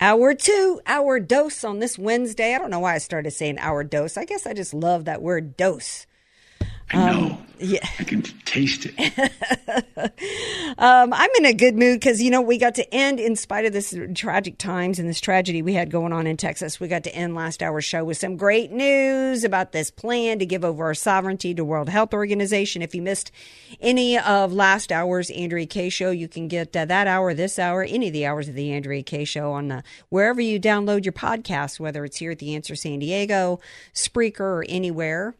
Hour two, hour dose on this Wednesday. I don't know why I started saying hour dose. I guess I just love that word dose. I know. yeah. I can taste it. Um, I'm in a good mood because, you know, we got to end, in spite of this tragic times and this tragedy we had going on in Texas, we got to end last hour's show with some great news about this plan to give over our sovereignty to World Health Organization. If you missed any of last hour's Andrea Kaye show, you can get uh, that hour, this hour, any of the hours of the Andrea Kaye show on uh, wherever you download your podcast, whether it's here at the Answer San Diego, Spreaker, or anywhere.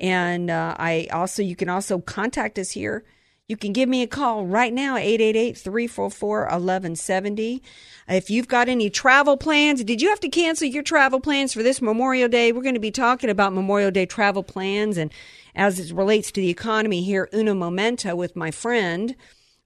And uh, I also, you can also contact us here. You can give me a call right now, 888-344-1170. If you've got any travel plans, did you have to cancel your travel plans for this Memorial Day? We're going to be talking about Memorial Day travel plans and as it relates to the economy here, Uno Momento with my friend.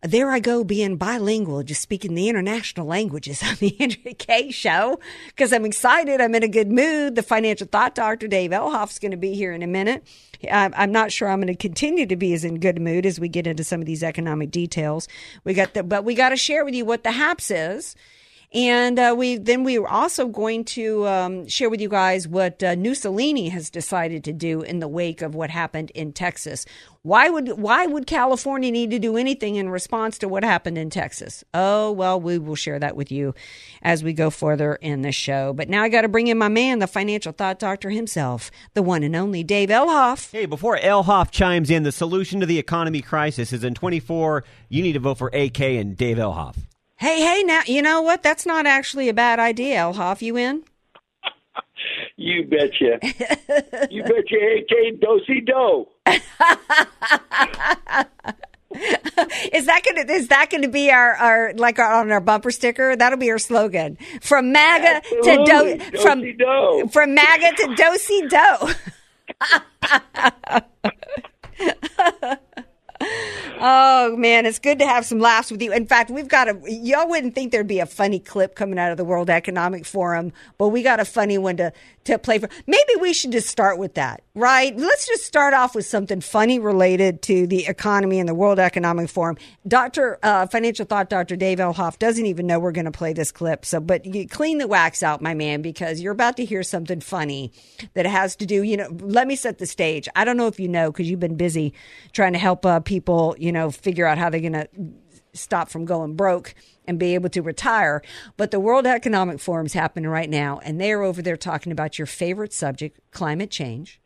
There I go being bilingual, just speaking the international languages on the Andrea Kaye show because I'm excited. I'm in a good mood. The financial thought doctor, Dave Elhoff's going to be here in a minute. I'm I'm not sure I'm going to continue to be as in good mood as we get into some of these economic details. We got the, but we got to share with you what the HAPS is. And uh, we then we are also going to um, share with you guys what uh, Mussolini has decided to do in the wake of what happened in Texas. Why would why would California need to do anything in response to what happened in Texas? Oh well, we will share that with you as we go further in the show. But now I got to bring in my man, the financial thought doctor himself, the one and only Dave Elhoff. Hey, before Elhoff chimes in, the solution to the economy crisis is in 24. You need to vote for AK and Dave Elhoff. Hey, hey, now you know what? That's not actually a bad idea, Elhoff. You in? You betcha. you betcha, AK Dosey Do. is that gonna is that gonna be our, our like our, on our bumper sticker? That'll be our slogan from MAGA Absolutely. to do, from Do-si-do. from MAGA to dosey do. Oh man, it's good to have some laughs with you. In fact, we've got a y'all wouldn't think there'd be a funny clip coming out of the World Economic Forum, but we got a funny one to to play for. Maybe we should just start with that, right? Let's just start off with something funny related to the economy and the World Economic Forum. Doctor, uh, financial thought Dr. Dave Elhoff doesn't even know we're going to play this clip. So, but you clean the wax out, my man, because you're about to hear something funny that has to do. You know, let me set the stage. I don't know if you know because you've been busy trying to help uh, people. You know, figure out how they're going to stop from going broke and be able to retire. But the World Economic Forum's happening right now, and they're over there talking about your favorite subject, climate change.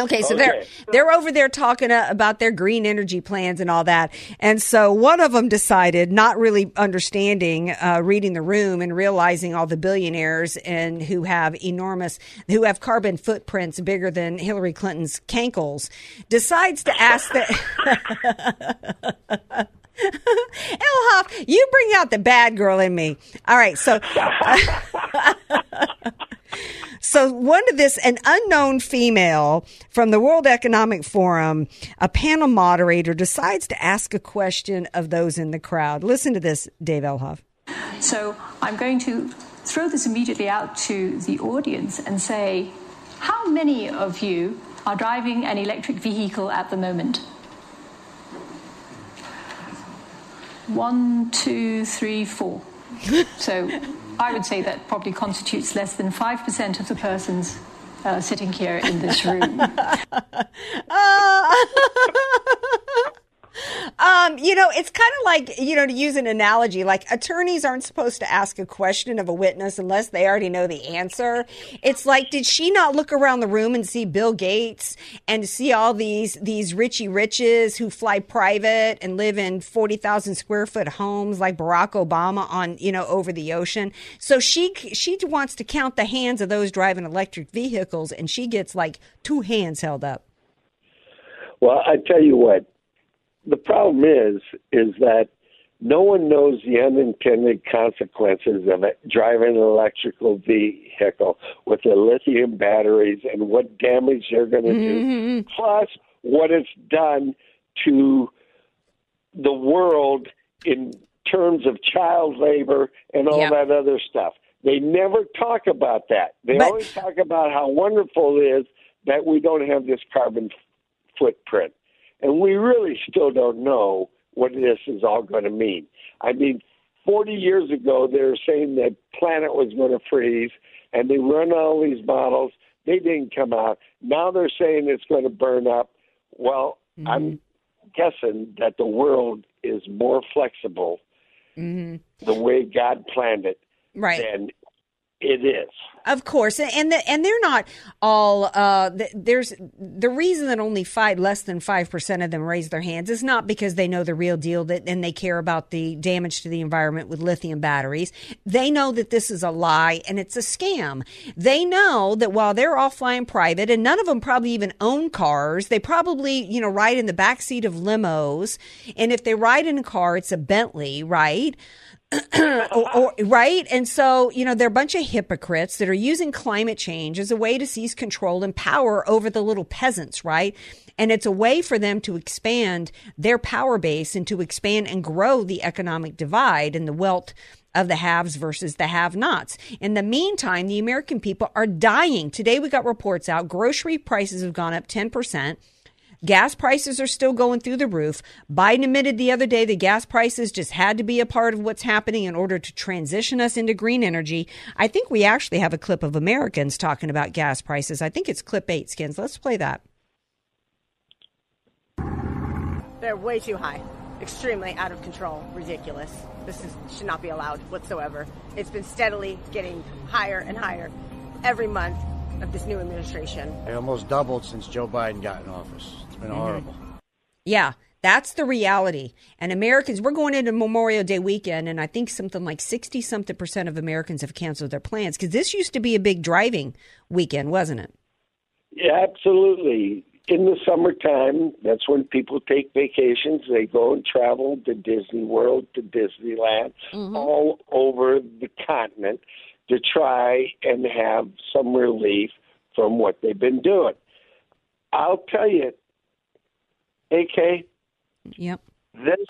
Okay, so they're they're over there talking uh, about their green energy plans and all that, and so one of them decided, not really understanding, uh, reading the room and realizing all the billionaires and who have enormous, who have carbon footprints bigger than Hillary Clinton's cankles, decides to ask the. Elhoff, you bring out the bad girl in me. All right, so so one of this, an unknown female from the World Economic Forum, a panel moderator decides to ask a question of those in the crowd. Listen to this, Dave Elhoff. So I'm going to throw this immediately out to the audience and say, how many of you are driving an electric vehicle at the moment? One, two, three, four. so I would say that probably constitutes less than 5% of the persons uh, sitting here in this room. Oh Um, you know, it's kind of like, you know, to use an analogy, like attorneys aren't supposed to ask a question of a witness unless they already know the answer. It's like, did she not look around the room and see Bill Gates and see all these, these richy riches who fly private and live in 40,000 square foot homes like Barack Obama on, you know, over the ocean? So she, she wants to count the hands of those driving electric vehicles and she gets like two hands held up. Well, I tell you what, the problem is, is that no one knows the unintended consequences of it, driving an electrical vehicle with the lithium batteries and what damage they're going to do, mm-hmm. plus what it's done to the world in terms of child labor and all Yep. that other stuff. They never talk about that. They But- always talk about how wonderful it is that we don't have this carbon f- footprint. And we really still don't know what this is all going to mean. I mean, 40 years ago, they were saying the planet was going to freeze, and they run all these models. They didn't come out. Now they're saying it's going to burn up. Well, I'm guessing that the world is more flexible mhm the way God planned it Right. than it is. Of course, and the, and they're not all. Uh, th- there's the reason that only five, less than five percent of them raise their hands is not because they know the real deal that and they care about the damage to the environment with lithium batteries. They know that this is a lie and it's a scam. They know that while they're all flying private, and none of them probably even own cars, they probably you know ride in the back seat of limos, and if they ride in a car, it's a Bentley, right? Or, or, right? And so, you know, they're a bunch of hypocrites that are using climate change as a way to seize control and power over the little peasants, right? And it's a way for them to expand their power base and to expand and grow the economic divide and the wealth of the haves versus the have nots. In the meantime, the American people are dying. Today we got reports out grocery prices have gone up 10%. Gas prices are still going through the roof. Biden admitted the other day that gas prices just had to be a part of what's happening in order to transition us into green energy. I think we actually have a clip of Americans talking about gas prices. I think it's clip eight, Skins. Let's play that. They're way too high. Extremely out of control. Ridiculous. This is, should not be allowed whatsoever. It's been steadily getting higher and higher every month of this new administration. It almost doubled since Joe Biden got in office. It's been mm-hmm. horrible. Yeah, that's the reality. And Americans, we're going into Memorial Day weekend, and I think something like 60 something percent of Americans have canceled their plans because this used to be a big driving weekend, wasn't it? Yeah, absolutely. In the summertime, that's when people take vacations. They go and travel to Disney World, to Disneyland, mm-hmm. all over the continent to try and have some relief from what they've been doing. I'll tell you, AK, Yep. this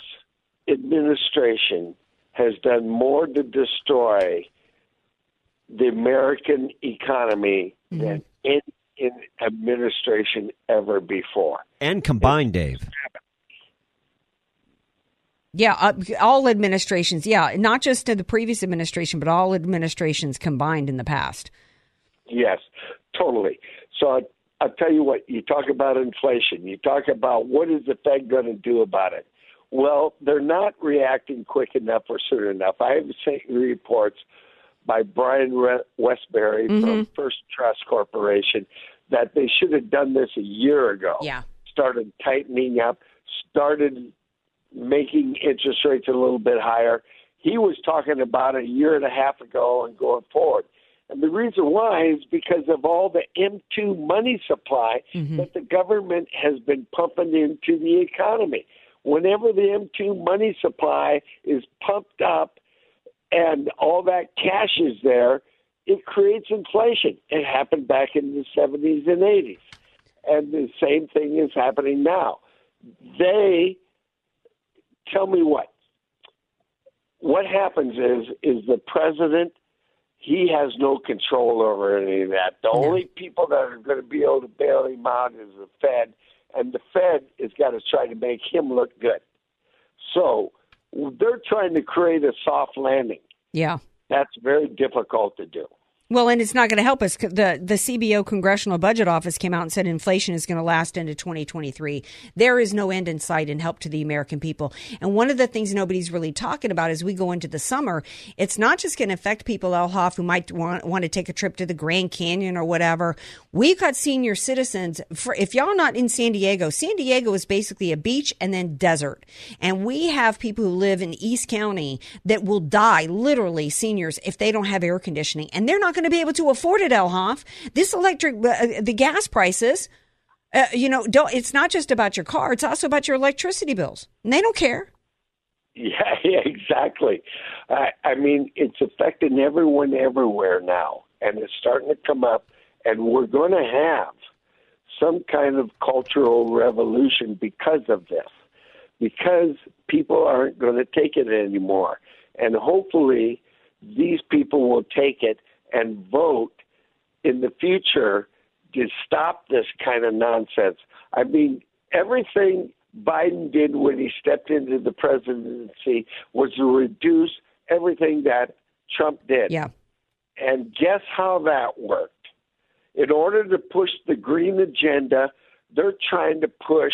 administration has done more to destroy the American economy than any in administration ever before. And combined, Dave. Yeah, uh, all administrations. Yeah, not just to the previous administration, but all administrations combined in the past. Yes, totally. So I, I'll tell you what, you talk about inflation, you talk about what is the Fed going to do about it. Well, they're not reacting quick enough or soon enough. I have seen reports by Brian Wesbury from mm-hmm. First Trust Corporation that they should have done this a year ago. Yeah. Started tightening up, started making interest rates a little bit higher. He was talking about it a year and a half ago and going forward. And the reason why is because of all the M2 money supply mm-hmm. that the government has been pumping into the economy. Whenever the M2 money supply is pumped up and all that cash is there, it creates inflation. It happened back in the 70s and 80s. And the same thing is happening now. They tell me what what happens is is the president he has no control over any of that. The only people that are going to be able to bail him out is the Fed, and the Fed has got to try to make him look good. So they're trying to create a soft landing. Yeah. That's very difficult to do. Well, and it's not going to help us. The the CBO Congressional Budget Office came out and said inflation is going to last into 2023. There is no end in sight in help to the American people. And one of the things nobody's really talking about as we go into the summer, it's not just going to affect people, El Elhoff, who might want, want to take a trip to the Grand Canyon or whatever. We've got senior citizens. For, if y'all not in San Diego, San Diego is basically a beach and then desert. And we have people who live in East County that will die, literally seniors, if they don't have air conditioning. And they're not going to be able to afford it, Elhoff. This electric, uh, the gas prices, uh, you know, don't, it's not just about your car, it's also about your electricity bills. And they don't care. Yeah, yeah, exactly. I, I mean, it's affecting everyone everywhere now, and it's starting to come up, and we're going to have some kind of cultural revolution because of this, because people aren't going to take it anymore, and hopefully these people will take it and vote in the future to stop this kind of nonsense. I mean, everything Biden did when he stepped into the presidency was to reduce everything that Trump did. Yeah. And guess how that worked? In order to push the green agenda, they're trying to push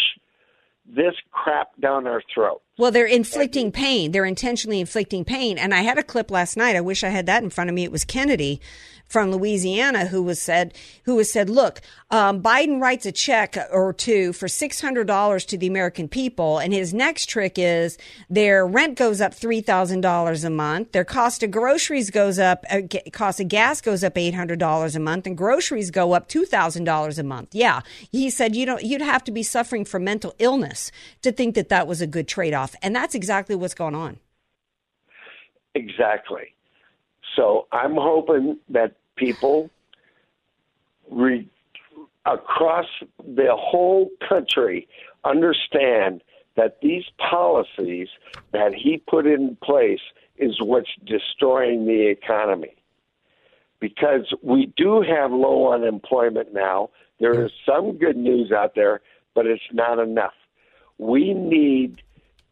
this crap down our throat. Well, they're inflicting pain. They're intentionally inflicting pain. And I had a clip last night. I wish I had that in front of me. It was Kennedy from Louisiana who was said who was said, "Look, um, Biden writes a check or two for six hundred dollars to the American people, and his next trick is their rent goes up three thousand dollars a month, their cost of groceries goes up, uh, cost of gas goes up eight hundred dollars a month, and groceries go up two thousand dollars a month." Yeah, he said, "You know, you'd have to be suffering from mental illness to think that that was a good trade off," and that's exactly what's going on. Exactly. So I'm hoping that people re- across the whole country understand that these policies that he put in place is what's destroying the economy. Because we do have low unemployment now. There is some good news out there, but it's not enough. We need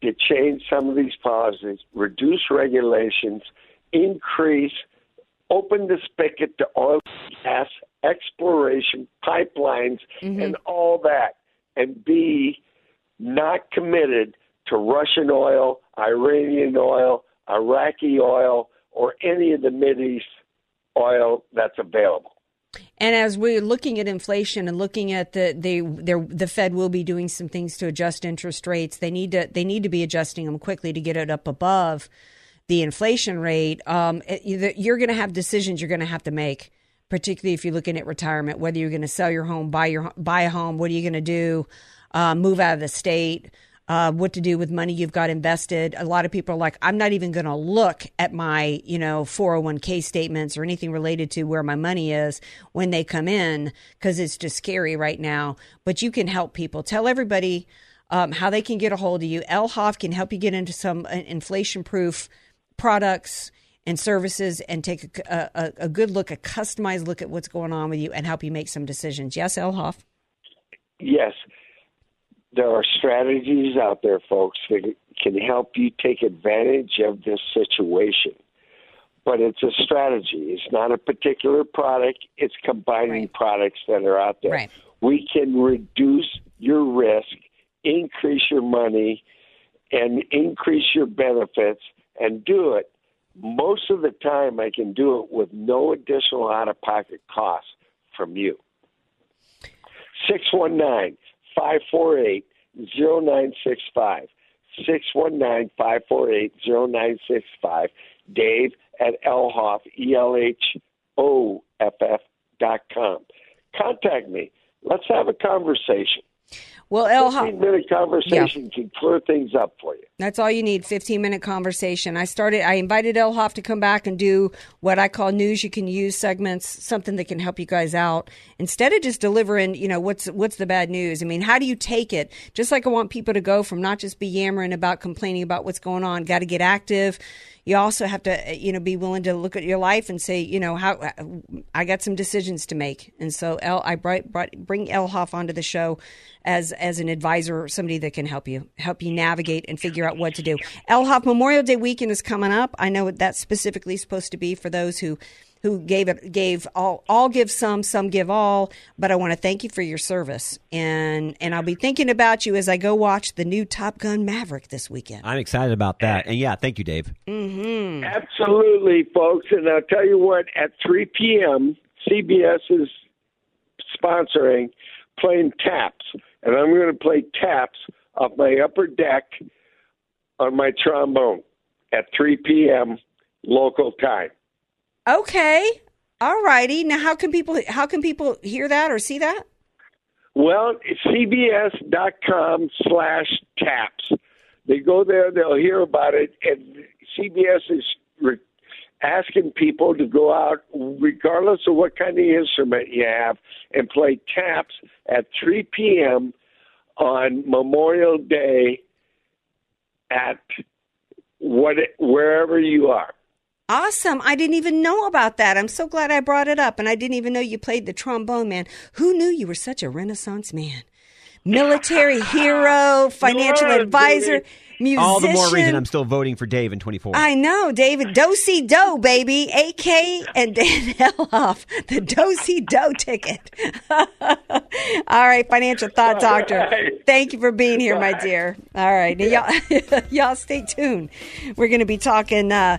to change some of these policies, reduce regulations, increase open the spigot to oil, gas, exploration, pipelines, Mm-hmm. and all that, and be not committed to Russian oil, Iranian oil, Iraqi oil, or any of the Mideast oil that's available. And as we're looking at inflation and looking at the they the Fed will be doing some things to adjust interest rates. They need to they need to be adjusting them quickly to get it up above the inflation rate. Um, you're going to have decisions you're going to have to make, particularly if you're looking at retirement. Whether you're going to sell your home, buy your buy a home, what are you going to do? Uh, move out of the state. Uh, what to do with money you've got invested. A lot of people are like, I'm not even going to look at my, you know, 401k statements or anything related to where my money is when they come in because it's just scary right now. But you can help people. Tell everybody um, how they can get a hold of you. Elhoff can help you get into some inflation proof products and services and take a, a, a good look, a customized look at what's going on with you and help you make some decisions. Yes, Elhoff? Yes, there are strategies out there, folks, that can help you take advantage of this situation. But it's a strategy. It's not a particular product. It's combining products that are out there. Right. We can reduce your risk, increase your money, and increase your benefits, and do it. Most of the time, I can do it with no additional out-of-pocket costs from you. 619 548 0965. 619 548 0965. Dave at Elhoff, E L H O F F dot com. Contact me. Let's have a conversation. Well, Elhoff. 15 minute conversation can clear things up for you. That's all you need. Fifteen minute conversation. I started. I invited Elhoff to come back and do what I call news you can use segments, something that can help you guys out instead of just delivering. You know what's what's the bad news? I mean, how do you take it? Just like I want people to go from not just be yammering about complaining about what's going on. Got to get active. You also have to, uh, you know, be willing to look at your life and say, you know, how uh, I got some decisions to make. And so, El, I brought, brought bring Elhoff onto the show as as an advisor somebody that can help you help you navigate and figure out what to do. Elhoff Memorial Day weekend is coming up. I know that's specifically supposed to be for those who who gave it gave all all give some, some give all. But I want to thank you for your service, and and I'll be thinking about you as I go watch the new Top Gun Maverick this weekend. I'm excited about that. And yeah, thank you, Dave. Mm-hmm. Absolutely, folks. And I'll tell you what, at 3 p.m., CBS is sponsoring playing taps. And I'm going to play taps off my upper deck on my trombone at 3 p.m. local time. Okay, all righty. Now, how can people how can people hear that or see that? Well, cbs.com slash taps. They go there, they'll hear about it, and CBS is re- asking people to go out, regardless of what kind of instrument you have, and play taps at 3 p.m. on Memorial Day at what wherever you are. Awesome. I didn't even know about that. I'm so glad I brought it up. And I didn't even know you played the trombone, man. Who knew you were such a renaissance man? Military hero, financial Lord, advisor, baby. musician. All the more reason I'm still voting for Dave in 24. I know, David. Dosey Do, baby. AK and Dan Elhoff. The Dosey Do ticket. All right, Financial Thought Doctor. right. Thank you for being here, my dear. All right. Now, y'all, y'all stay tuned. We're going to be talking uh,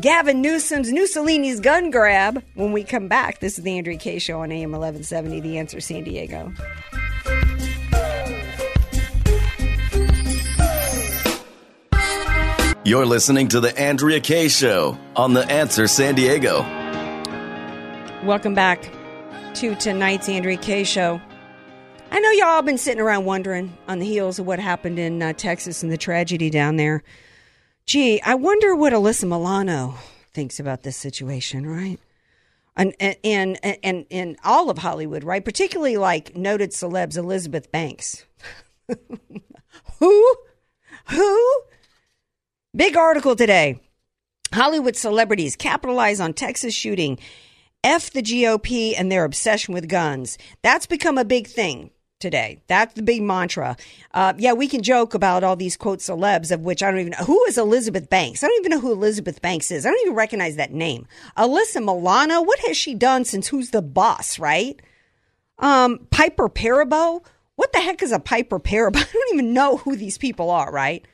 Gavin Newsom's Mussolini's gun grab when we come back. This is the Andrea Kaye Show on AM 1170, The Answer San Diego. You're listening to The Andrea Kaye Show on The Answer San Diego. Welcome back to tonight's Andrea Kaye show. I know y'all been sitting around wondering on the heels of what happened in uh, Texas and the tragedy down there. Gee, I wonder what Alyssa Milano thinks about this situation, right? And and and and all of Hollywood, right? Particularly like noted celebs Elizabeth Banks. Who? Who? Big article today. Hollywood celebrities capitalize on Texas shooting. F the GOP and their obsession with guns. That's become a big thing today. That's the big mantra. Uh, yeah, we can joke about all these quote celebs, of which I don't even know. Who is Elizabeth Banks? I don't even know who Elizabeth Banks is. I don't even recognize that name. Alyssa Milano, what has she done since Who's the Boss, right? Um, Piper Perabo? What the heck is a Piper Perabo? I don't even know who these people are, right?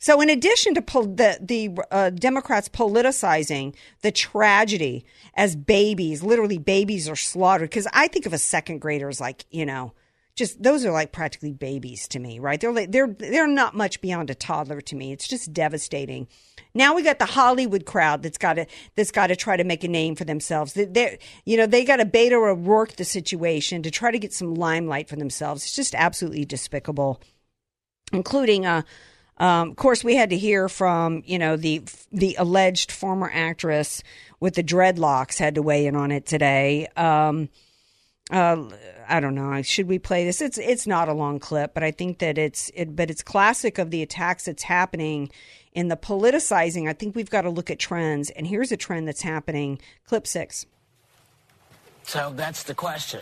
So, in addition to pol- the the uh, Democrats politicizing the tragedy as babies, literally babies are slaughtered. Because I think of a second grader as like you know, just those are like practically babies to me, right? They're like, they're they're not much beyond a toddler to me. It's just devastating. Now we got the Hollywood crowd that's got to that's got to try to make a name for themselves. They, they you know they got to Beto O'Rourke the situation to try to get some limelight for themselves. It's just absolutely despicable, including uh um, of course, we had to hear from you know the the alleged former actress with the dreadlocks had to weigh in on it today. Um, uh, I don't know. Should we play this? It's it's not a long clip, but I think that it's it. But it's classic of the attacks that's happening in the politicizing. I think we've got to look at trends, and here's a trend that's happening. Clip six. So that's the question.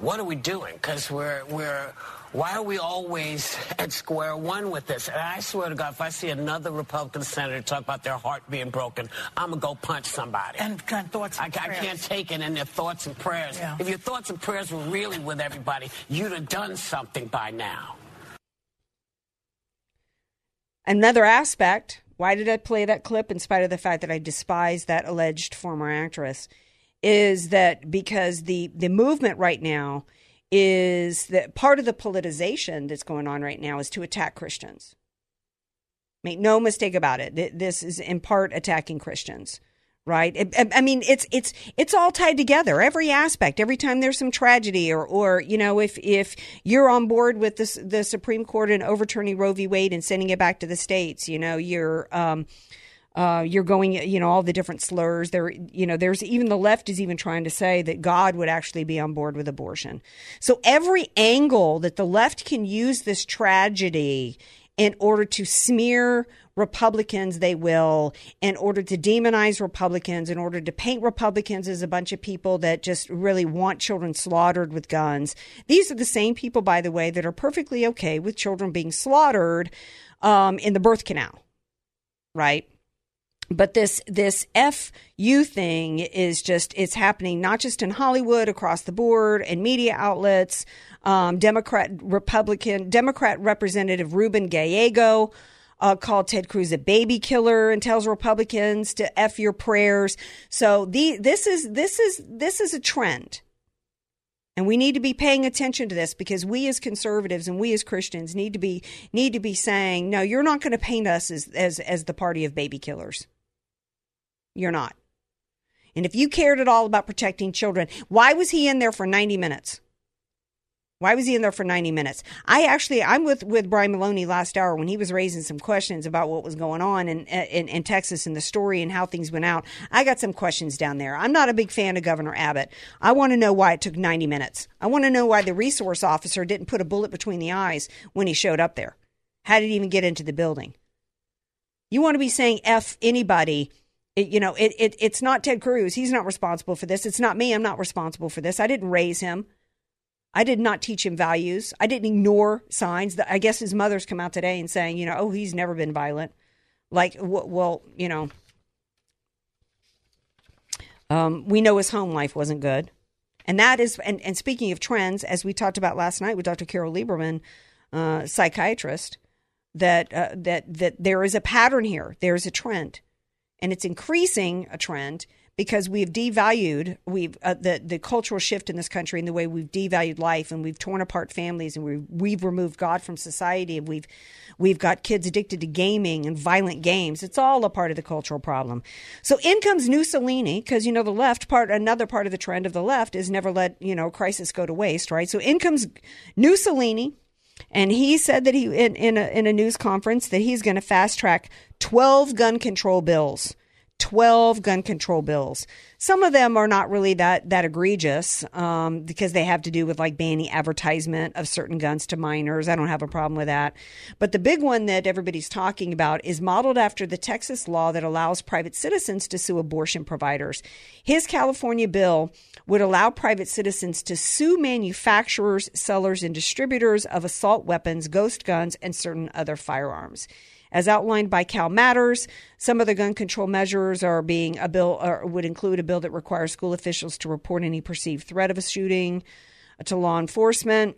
What are we doing? Because we're we're why are we always at square one with this? And I swear to God, if I see another Republican senator talk about their heart being broken, I'm gonna go punch somebody. And kind of thoughts I, and I prayers. can't take it in their thoughts and prayers. Yeah. If your thoughts and prayers were really with everybody, you'd have done something by now. Another aspect. Why did I play that clip in spite of the fact that I despise that alleged former actress? Is that because the the movement right now is that part of the politicization that's going on right now is to attack Christians. Make no mistake about it. This is in part attacking Christians, right? I mean, it's it's it's all tied together. Every aspect. Every time there's some tragedy, or or you know, if if you're on board with the the Supreme Court and overturning Roe v. Wade and sending it back to the states, you know, you're. Um, uh, you're going, you know, all the different slurs. There, you know, there's even the left is even trying to say that God would actually be on board with abortion. So every angle that the left can use this tragedy in order to smear Republicans, they will, in order to demonize Republicans, in order to paint Republicans as a bunch of people that just really want children slaughtered with guns. These are the same people, by the way, that are perfectly okay with children being slaughtered um, in the birth canal, right? But this this fu thing is just it's happening not just in hollywood across the board and media outlets um, democrat republican democrat representative ruben gallego uh, called ted cruz a baby killer and tells republicans to f your prayers so the this is this is this is a trend and we need to be paying attention to this because we as conservatives and we as Christians need to be need to be saying, no, you're not going to paint us as as as the party of baby killers. You're not. And if you cared at all about protecting children, why was he in there for 90 minutes? Why was he in there for 90 minutes? I actually, I'm with, with Brian Maloney last hour when he was raising some questions about what was going on in, in, in Texas and the story and how things went out. I got some questions down there. I'm not a big fan of Governor Abbott. I want to know why it took 90 minutes. I want to know why the resource officer didn't put a bullet between the eyes when he showed up there. How did he even get into the building? You want to be saying F anybody it, you know, it, it, it's not Ted Cruz. He's not responsible for this. It's not me. I'm not responsible for this. I didn't raise him. I did not teach him values. I didn't ignore signs. I guess his mother's come out today and saying, you know, oh, he's never been violent. Like, well, you know, um, we know his home life wasn't good. And that is, and, and speaking of trends, as we talked about last night with Dr. Carol Lieberman, uh, psychiatrist, that uh, that that there is a pattern here. There is a trend and it's increasing a trend because we've devalued we've uh, the the cultural shift in this country and the way we've devalued life and we've torn apart families and we've we've removed God from society and we've we've got kids addicted to gaming and violent games. It's all a part of the cultural problem. So in comes Mussolini because you know the left part another part of the trend of the left is never let you know crisis go to waste, right? So in comes Mussolini. And he said that he in, in a, in a news conference that he's going to fast track 12 gun control bills. 12 gun control bills. Some of them are not really that that egregious um, because they have to do with like banning advertisement of certain guns to minors. I don't have a problem with that. But the big one that everybody's talking about is modeled after the Texas law that allows private citizens to sue abortion providers. His California bill would allow private citizens to sue manufacturers, sellers, and distributors of assault weapons, ghost guns, and certain other firearms. As outlined by CalMatters, some of the gun control measures are being a bill would include a bill that requires school officials to report any perceived threat of a shooting to law enforcement.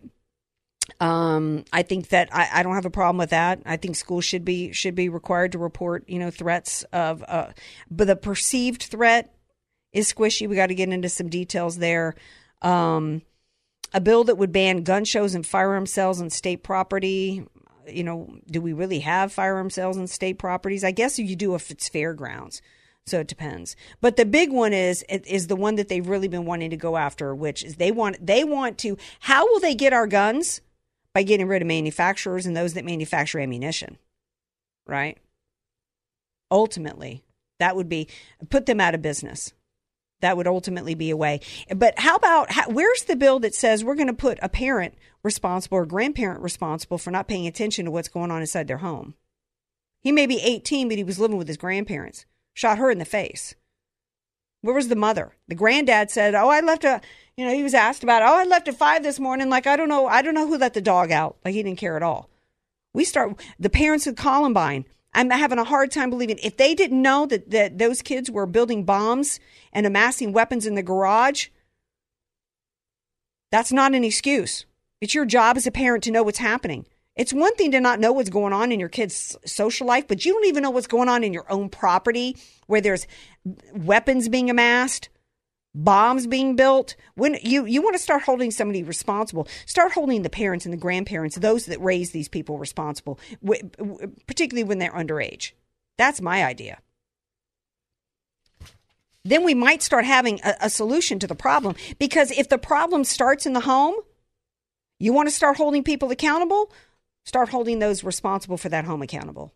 Um, I think that I, I, don't have a problem with that. I think schools should be should be required to report, you know, threats of, uh, but the perceived threat is squishy. We got to get into some details there. Um, a bill that would ban gun shows and firearm sales on state property you know, do we really have firearm sales on state properties? I guess you do if it's fairgrounds. So it depends. But the big one is is the one that they've really been wanting to go after, which is they want they want to how will they get our guns? By getting rid of manufacturers and those that manufacture ammunition. Right? Ultimately, that would be put them out of business. That would ultimately be a way. But how about how, where's the bill that says we're going to put a parent responsible or grandparent responsible for not paying attention to what's going on inside their home? He may be 18, but he was living with his grandparents. Shot her in the face. Where was the mother? The granddad said, "Oh, I left a." You know, he was asked about, "Oh, I left at five this morning." Like I don't know, I don't know who let the dog out. Like he didn't care at all. We start the parents of Columbine I'm having a hard time believing if they didn't know that, that those kids were building bombs and amassing weapons in the garage, that's not an excuse. It's your job as a parent to know what's happening. It's one thing to not know what's going on in your kid's social life, but you don't even know what's going on in your own property where there's weapons being amassed, bombs being built. When you you want to start holding somebody responsible. Start holding the parents and the grandparents those that raise these people responsible particularly when they're underage. That's my idea. Then we might start having a, a solution to the problem because if the problem starts in the home you want to start holding people accountable? Start holding those responsible for that home accountable.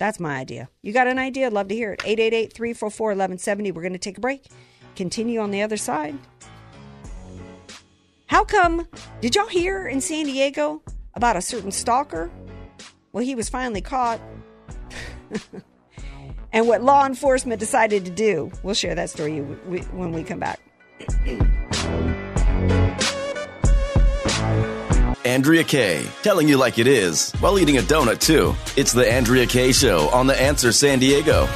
That's my idea. You got an idea? I'd love to hear it. 888-344-1170 we're going to take a break continue on the other side. How come? Did y'all hear in San Diego about a certain stalker? Well, he was finally caught. and what law enforcement decided to do. We'll share that story when we come back. Andrea Kaye, telling you like it is while eating a donut, too. It's the Andrea Kaye Show on The Answer San Diego.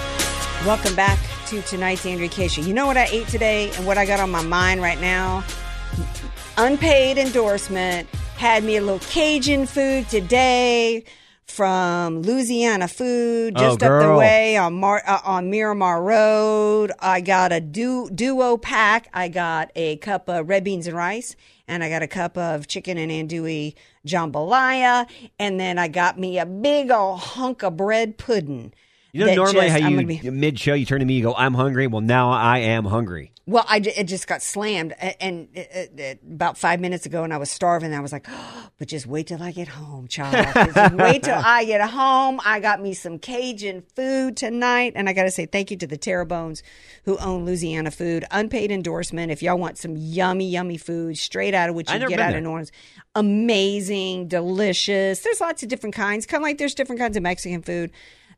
Welcome back to tonight's Andrea Kaye You know what I ate today and what I got on my mind right now? Unpaid endorsement. Had me a little Cajun food today from Louisiana Food, Oh, just up the way on Mar- uh, on Miramar Road. I got a du- duo pack. I got a cup of red beans and rice, and I got a cup of chicken and andouille jambalaya, and then I got me a big old hunk of bread pudding. You know, normally just- how you be- mid show you turn to me, you go, "I'm hungry." Well, now I am hungry. Well, I it just got slammed, and uh, uh, about five minutes ago, and I was starving. I was like, "But just wait till I get home, child. Just wait till I get home. I got me some Cajun food tonight, and I got to say thank you to the Terrebones who own Louisiana Food. Unpaid endorsement. If y'all want some yummy, yummy food straight out of what you get out there. of New Orleans, amazing, delicious. There's lots of different kinds, kind of like there's different kinds of Mexican food.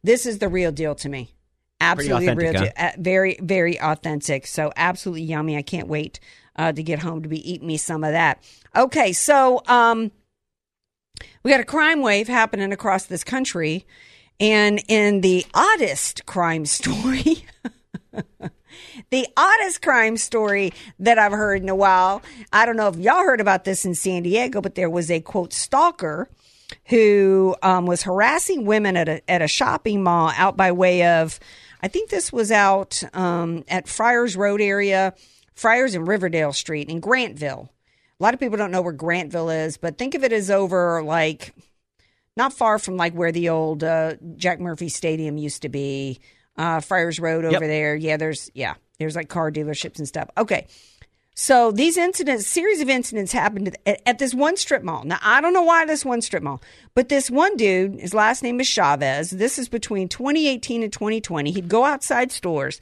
This is the real deal to me. Absolutely real deal. very very authentic. So absolutely yummy. I can't wait uh, to get home to be eating me some of that. Okay so um we got a crime wave happening across this country. And in the oddest crime story the oddest crime story that I've heard in a while. I don't know if y'all heard about this in San Diego, but there was a quote stalker who um, was harassing women at a at a shopping mall out by way of, I think this was out um, at Friars Road area, Friars and Riverdale Street in Grantville. A lot of people don't know where Grantville is, but think of it as over like not far from like where the old uh, Jack Murphy Stadium used to be, uh, Friars Road over Yep. there. Yeah, there's yeah, there's like car dealerships and stuff. Okay, so these incidents, series of incidents happened at, at this one strip mall. Now I don't know why this one strip mall, but this one dude, his last name is Chavez. This is between 2018 and 2020. He'd go outside stores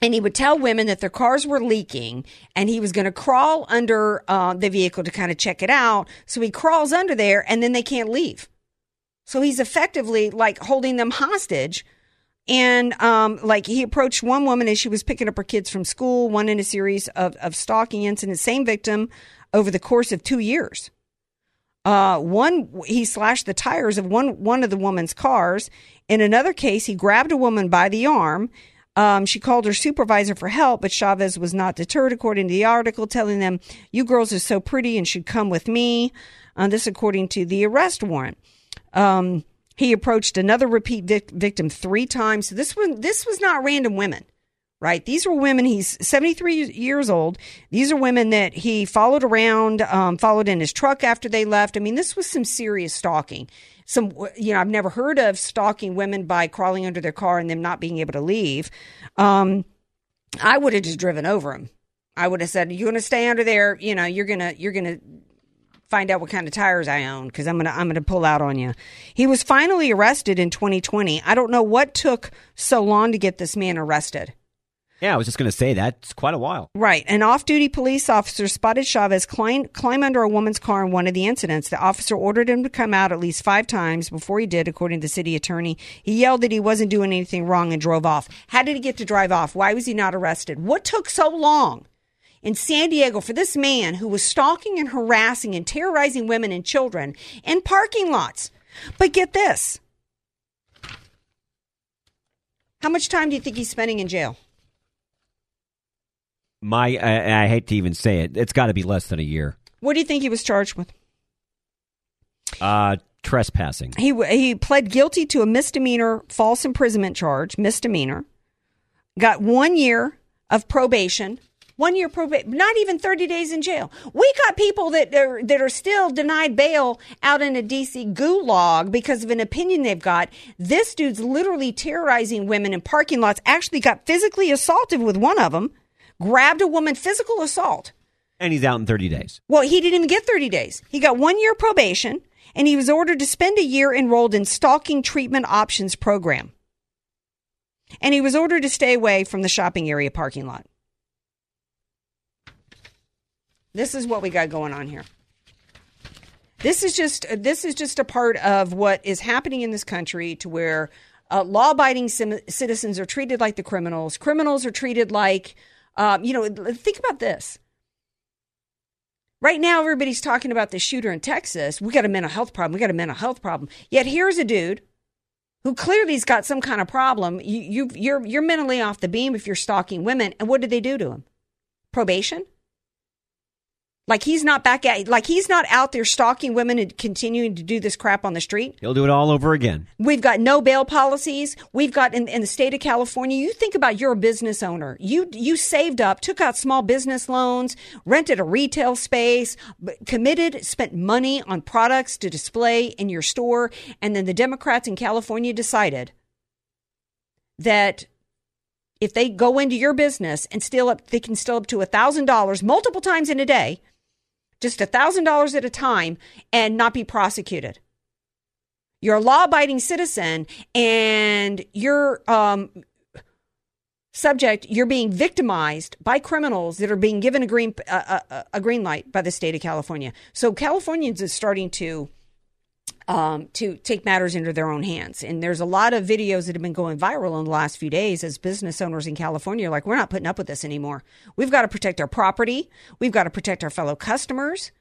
and he would tell women that their cars were leaking and he was going to crawl under uh, the vehicle to kind of check it out so he crawls under there and then they can't leave so he's effectively like holding them hostage and um, like he approached one woman as she was picking up her kids from school one in a series of, of stalking incidents same victim over the course of two years uh, one he slashed the tires of one one of the woman's cars. In another case, he grabbed a woman by the arm. Um, she called her supervisor for help, but Chavez was not deterred, according to the article, telling them, "You girls are so pretty and should come with me." Uh, this, according to the arrest warrant. Um, he approached another repeat vic- victim three times. So this one, this was not random women right? These were women. He's 73 years old. These are women that he followed around, um, followed in his truck after they left. I mean, this was some serious stalking. Some, you know, I've never heard of stalking women by crawling under their car and them not being able to leave. Um, I would have just driven over him. I would have said, "You're going to stay under there. You know, you're gonna, you're gonna." Find out what kind of tires I own because I'm gonna I'm gonna pull out on you. He was finally arrested in 2020. I don't know what took so long to get this man arrested. Yeah, I was just going to say that. It's quite a while. Right. An off duty police officer spotted Chavez climb, climb under a woman's car in one of the incidents. The officer ordered him to come out at least five times before he did, according to the city attorney. He yelled that he wasn't doing anything wrong and drove off. How did he get to drive off? Why was he not arrested? What took so long in San Diego for this man who was stalking and harassing and terrorizing women and children in parking lots? But get this. How much time do you think he's spending in jail? My, I, I hate to even say it. It's got to be less than a year. What do you think he was charged with? Uh, trespassing. He he pled guilty to a misdemeanor false imprisonment charge, misdemeanor. Got one year of probation. One year probation, not even 30 days in jail. We got people that are, that are still denied bail out in a DC gulag because of an opinion they've got. This dude's literally terrorizing women in parking lots, actually got physically assaulted with one of them, grabbed a woman, physical assault. And he's out in 30 days. Well, he didn't even get 30 days. He got one year probation and he was ordered to spend a year enrolled in stalking treatment options program. And he was ordered to stay away from the shopping area parking lot. This is what we got going on here. This is just this is just a part of what is happening in this country to where uh, law-abiding sim- citizens are treated like the criminals. Criminals are treated like, um, you know, think about this. Right now, everybody's talking about the shooter in Texas. We got a mental health problem. We got a mental health problem. Yet here's a dude who clearly's got some kind of problem. You, you you're you're mentally off the beam if you're stalking women. And what did they do to him? Probation. Like he's not back at like he's not out there stalking women and continuing to do this crap on the street. He'll do it all over again. We've got no bail policies. We've got in, in the state of California. You think about you're a business owner. You you saved up, took out small business loans, rented a retail space, committed, spent money on products to display in your store, and then the Democrats in California decided that if they go into your business and steal up, they can steal up to thousand dollars multiple times in a day, just thousand dollars at a time, and not be prosecuted. You're a law-abiding citizen, and you're um, subject. You're being victimized by criminals that are being given a green uh, a, a green light by the state of California. So Californians is starting to um, to take matters into their own hands. And there's a lot of videos that have been going viral in the last few days as business owners in California are like, we're not putting up with this anymore. We've got to protect our property. We've got to protect our fellow customers.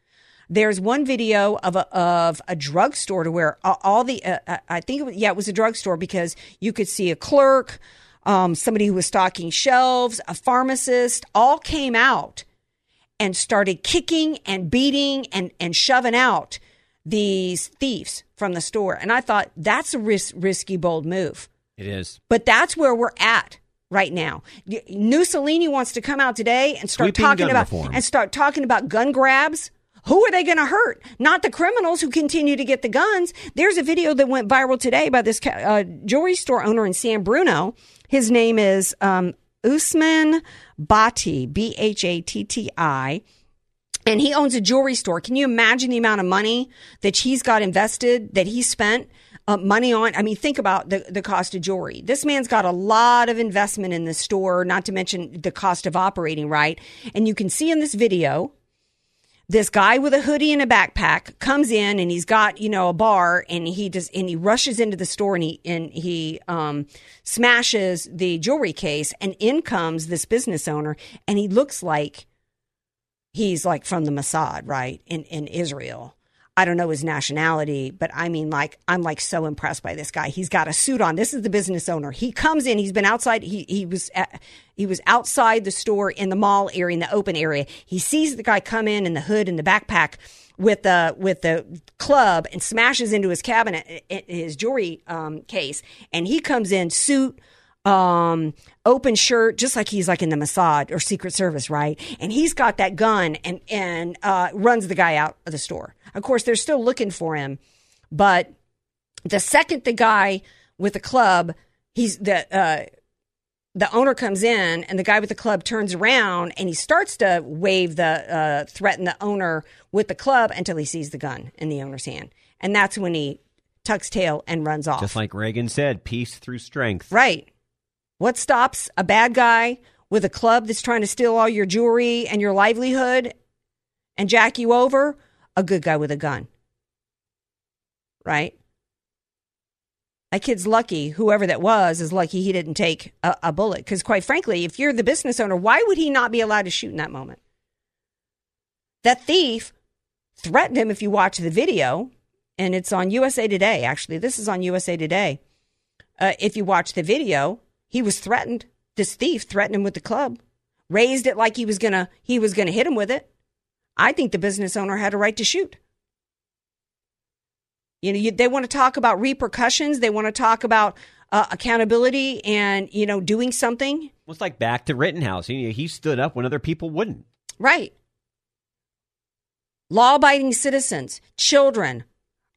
There's one video of a, of a drugstore to where all- the, uh, uh, I think, it was, yeah, it was a drugstore because you could see a clerk, um, somebody who was stocking shelves, a pharmacist, all came out and started kicking and beating and, and shoving out these thieves from the store. And I thought that's a ris- risky, bold move. It is. But that's where we're at right now. Mussolini wants to come out today and start Sweeping talking about reform. and start talking about gun grabs. Who are they going to hurt? Not the criminals who continue to get the guns. There's a video that went viral today by this uh, jewelry store owner in San Bruno. His name is um, Usman Bhatti, B H A T T I and he owns a jewelry store. Can you imagine the amount of money that he's got invested, that he spent uh, money on? I mean, think about the, the cost of jewelry. This man's got a lot of investment in the store, not to mention the cost of operating, right? And you can see in this video, this guy with a hoodie and a backpack comes in and he's got you know a bar and he does and he rushes into the store and he and he um, smashes the jewelry case and in comes this business owner and he looks like he's like from the Mossad, right? In in Israel. I don't know his nationality, but I mean like I'm like so impressed by this guy. He's got a suit on. This is the business owner. He comes in, he's been outside he he was at, he was outside the store in the mall area in the open area. He sees the guy come in in the hood and the backpack with the with the club and smashes into his cabinet his jewelry um, case and he comes in suit um, open shirt, just like he's like in the Mossad or Secret Service, right? And he's got that gun and and uh, runs the guy out of the store. Of course, they're still looking for him, but the second the guy with the club, he's the uh, the owner comes in and the guy with the club turns around and he starts to wave the uh, threaten the owner with the club until he sees the gun in the owner's hand, and that's when he tucks tail and runs off. Just like Reagan said, peace through strength. Right. What stops a bad guy with a club that's trying to steal all your jewelry and your livelihood and jack you over? A good guy with a gun. Right? That kid's lucky, whoever that was, is lucky he didn't take a, a bullet. Because, quite frankly, if you're the business owner, why would he not be allowed to shoot in that moment? That thief threatened him if you watch the video, and it's on USA Today, actually. This is on USA Today. Uh, if you watch the video, he was threatened. This thief threatened him with the club, raised it like he was gonna he was gonna hit him with it. I think the business owner had a right to shoot. You know, you, they want to talk about repercussions. They want to talk about uh, accountability and you know doing something. Well, it's like back to Rittenhouse. He, he stood up when other people wouldn't. Right. Law abiding citizens, children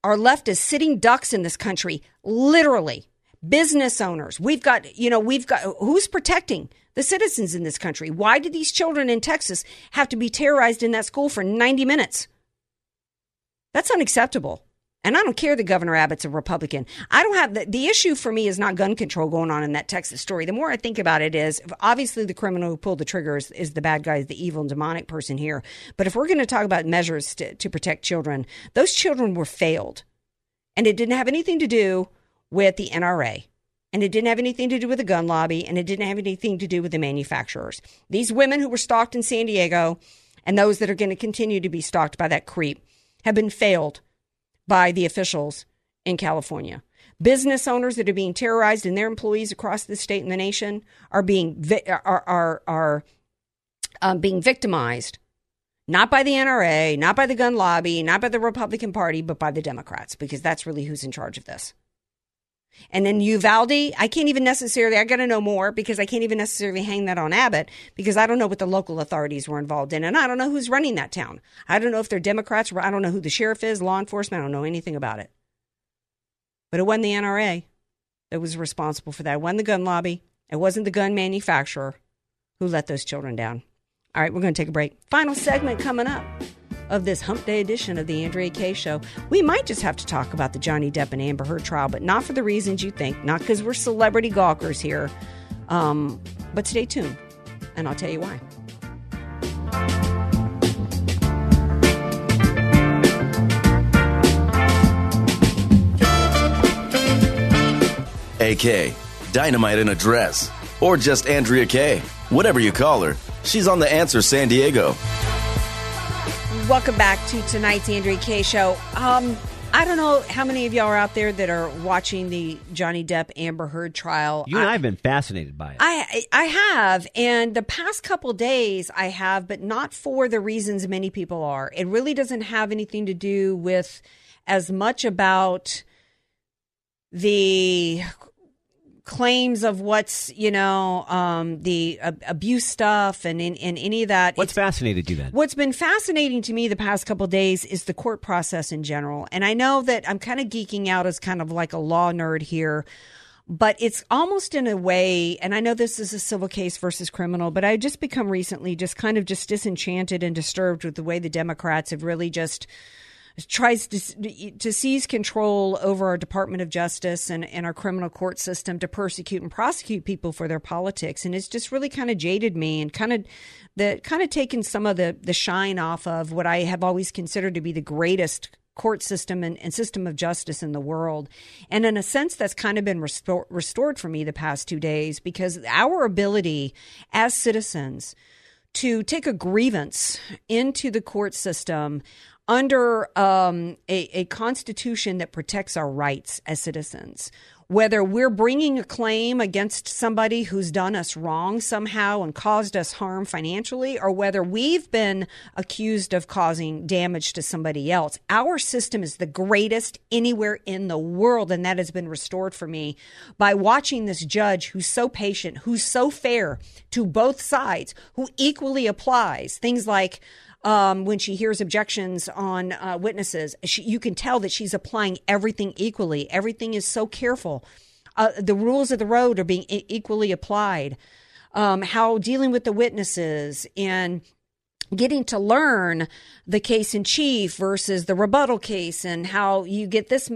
are left as sitting ducks in this country, literally. Business owners. We've got, you know, we've got, who's protecting the citizens in this country? Why did these children in Texas have to be terrorized in that school for 90 minutes? That's unacceptable. And I don't care that Governor Abbott's a Republican. I don't have the, the issue for me is not gun control going on in that Texas story. The more I think about it is obviously the criminal who pulled the trigger is, is the bad guy, the evil and demonic person here. But if we're going to talk about measures to, to protect children, those children were failed. And it didn't have anything to do with the NRA. And it didn't have anything to do with the gun lobby. And it didn't have anything to do with the manufacturers. These women who were stalked in San Diego and those that are going to continue to be stalked by that creep have been failed by the officials in California. Business owners that are being terrorized and their employees across the state and the nation are being are are are um, being victimized, not by the NRA, not by the gun lobby, not by the Republican Party, but by the Democrats, because that's really who's in charge of this. And then Uvalde, I can't even necessarily, I got to know more because I can't even necessarily hang that on Abbott because I don't know what the local authorities were involved in. And I don't know who's running that town. I don't know if they're Democrats. I don't know who the sheriff is, law enforcement. I don't know anything about it. But it wasn't the NRA that was responsible for that. It wasn't the gun lobby. It wasn't the gun manufacturer who let those children down. All right, we're going to take a break. Final segment coming up of this Hump Day edition of the Andrea Kaye Show. We might just have to talk about the Johnny Depp and Amber Heard trial, but not for the reasons you think, not because we're celebrity gawkers here. Um, but stay tuned, and I'll tell you why. AK, Dynamite in a Dress, or just Andrea Kaye. Whatever you call her, she's on The Answer San Diego. Welcome back to tonight's Andrea Kaye Show. Um, I don't know how many of y'all are out there that are watching the Johnny Depp Amber Heard trial. You and I have been fascinated by it. I I have, and the past couple days I have, but not for the reasons many people are. It really doesn't have anything to do with as much about the claims of what's you know um, the uh, abuse stuff and in, in any of that. What's fascinated you then? What's been fascinating to me the past couple of days is the court process in general. And I know that I'm kind of geeking out as kind of like a law nerd here, but it's almost in a way, and I know this is a civil case versus criminal, but I just become recently just kind of just disenchanted and disturbed with the way the Democrats have really just tries to, to seize control over our Department of Justice and, and our criminal court system to persecute and prosecute people for their politics. And it's just really kind of jaded me and kind of the kind of taken some of the, the shine off of what I have always considered to be the greatest court system and, and, system of justice in the world. And in a sense, that's kind of been restor- restored for me the past two days because our ability as citizens to take a grievance into the court system under um, a, a constitution that protects our rights as citizens. Whether we're bringing a claim against somebody who's done us wrong somehow and caused us harm financially, or whether we've been accused of causing damage to somebody else, our system is the greatest anywhere in the world. And that has been restored for me by watching this judge who's so patient, who's so fair to both sides, who equally applies things like, um, when she hears objections on uh, witnesses, she, you can tell that she's applying everything equally. Everything is so careful. Uh, the rules of the road are being e- equally applied. Um, how dealing with the witnesses and getting to learn the case in chief versus the rebuttal case and how you get this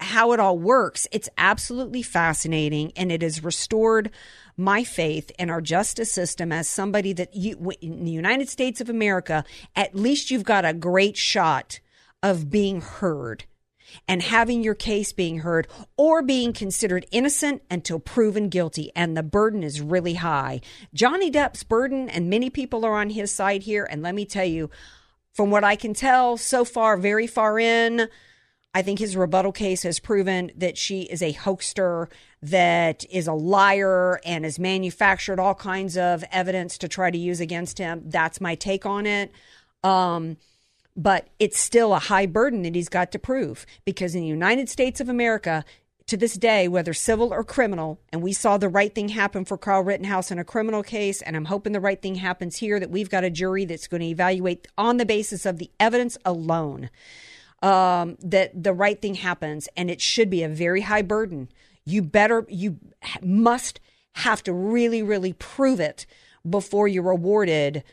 how it all works it's absolutely fascinating and it has restored my faith in our justice system as somebody that you in the United States of America at least you've got a great shot of being heard and having your case being heard or being considered innocent until proven guilty. And the burden is really high. Johnny Depp's burden, and many people are on his side here. And let me tell you, from what I can tell so far, very far in, I think his rebuttal case has proven that she is a hoaxer, that is a liar, and has manufactured all kinds of evidence to try to use against him. That's my take on it. Um, but it's still a high burden that he's got to prove because in the United States of America, to this day, whether civil or criminal, and we saw the right thing happen for Carl Rittenhouse in a criminal case, and I'm hoping the right thing happens here that we've got a jury that's going to evaluate on the basis of the evidence alone um, that the right thing happens, and it should be a very high burden. You better, you must have to really, really prove it before you're awarded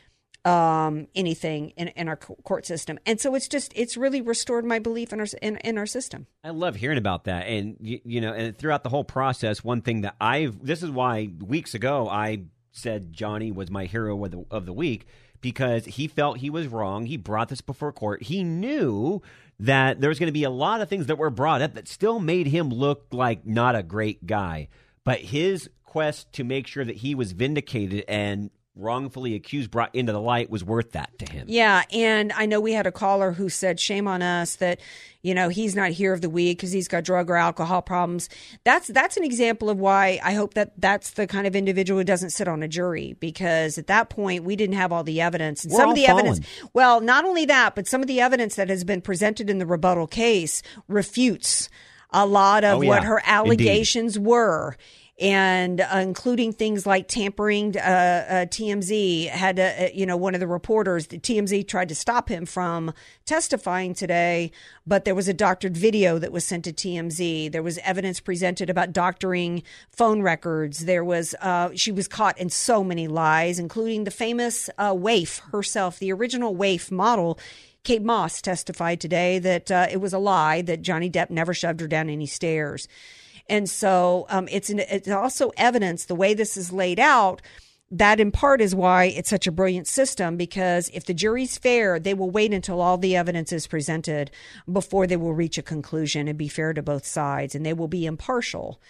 um, anything in, in our court system. And so it's just it's really restored my belief in our in, in our system. I love hearing about that, and you, you know, and throughout the whole process, one thing that I've this is why weeks ago I said Johnny was my hero of the, of the week because he felt he was wrong. He brought this before court. He knew that there was going to be a lot of things that were brought up that still made him look like not a great guy. But his quest to make sure that he was vindicated and wrongfully accused brought into the light was worth that to him. Yeah, and I know we had a caller who said, "Shame on us that you know he's not here of the week because he's got drug or alcohol problems." That's that's an example of why I hope that that's the kind of individual who doesn't sit on a jury because at that point we didn't have all the evidence and We're some of the evidence. Well, not only that, but some of the evidence that has been presented in the rebuttal case refutes a lot of Oh, what yeah. her Indeed. allegations were and uh, including things like tampering. Uh, uh, TMZ had, uh, you know, one of the reporters, the TMZ tried to stop him from testifying today, but there was a doctored video that was sent to TMZ. There was evidence presented about doctoring phone records. There was, uh, she was caught in so many lies, including the famous uh, waif herself, the original waif model. Kate Moss testified today that uh, it was a lie that Johnny Depp never shoved her down any stairs. And so um, it's an, it's also evidence the way this is laid out. That in part is why it's such a brilliant system because if the jury's fair, they will wait until all the evidence is presented before they will reach a conclusion and be fair to both sides, and they will be impartial.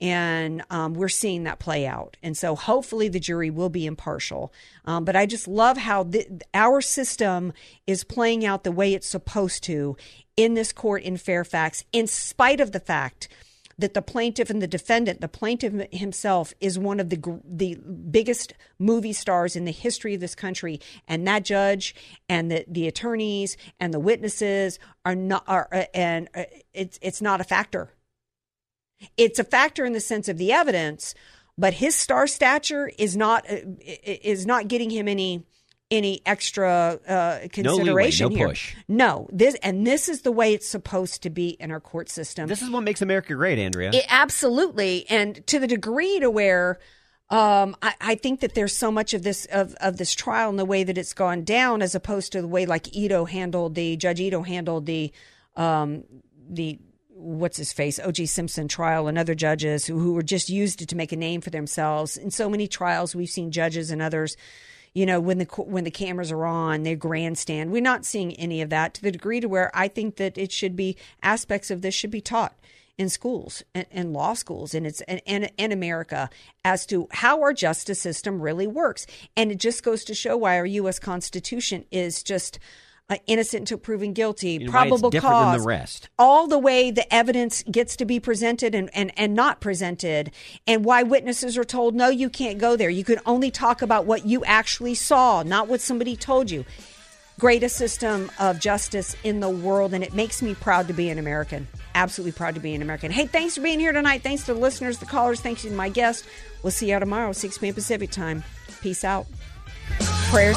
And um, we're seeing that play out. And so hopefully the jury will be impartial. Um, but I just love how th- our system is playing out the way it's supposed to in this court in Fairfax, in spite of the fact that the plaintiff and the defendant, the plaintiff himself, is one of the the biggest movie stars in the history of this country, and that judge and the, the attorneys and the witnesses are not are uh, and uh, it's it's not a factor. It's a factor in the sense of the evidence, but his star stature is not uh, is not getting him any any extra uh, consideration no here. push. No, this and this is the way it's supposed to be in our court system. This is what makes America great, Andrea. It, absolutely, and to the degree to where um, I, I think that there's so much of this of, of this trial and the way that it's gone down, as opposed to the way like Ito handled the Judge Ito handled the um, the what's his face O.J. Simpson trial and other judges who, who were just used it to make a name for themselves. In so many trials, we've seen judges and others you know when the when the cameras are on they grandstand. We're not seeing any of that to the degree to where i think that it should be aspects of this should be taught in schools and, and law schools and it's and, and, and america as to how our justice system really works. And it just goes to show why our us constitution is just uh, innocent until proven guilty why it's probable cause the rest. all the way the evidence gets to be presented and, and, and not presented, and why witnesses are told, no, you can't go there. You can only talk about what you actually saw, not what somebody told you. Greatest system of justice in the world, and it makes me proud to be an American. Absolutely proud to be an American. Hey, thanks for being here tonight. Thanks to the listeners, the callers. Thanks to my guest. We'll see you tomorrow, 6 p.m. Pacific time. Peace out. Prayers.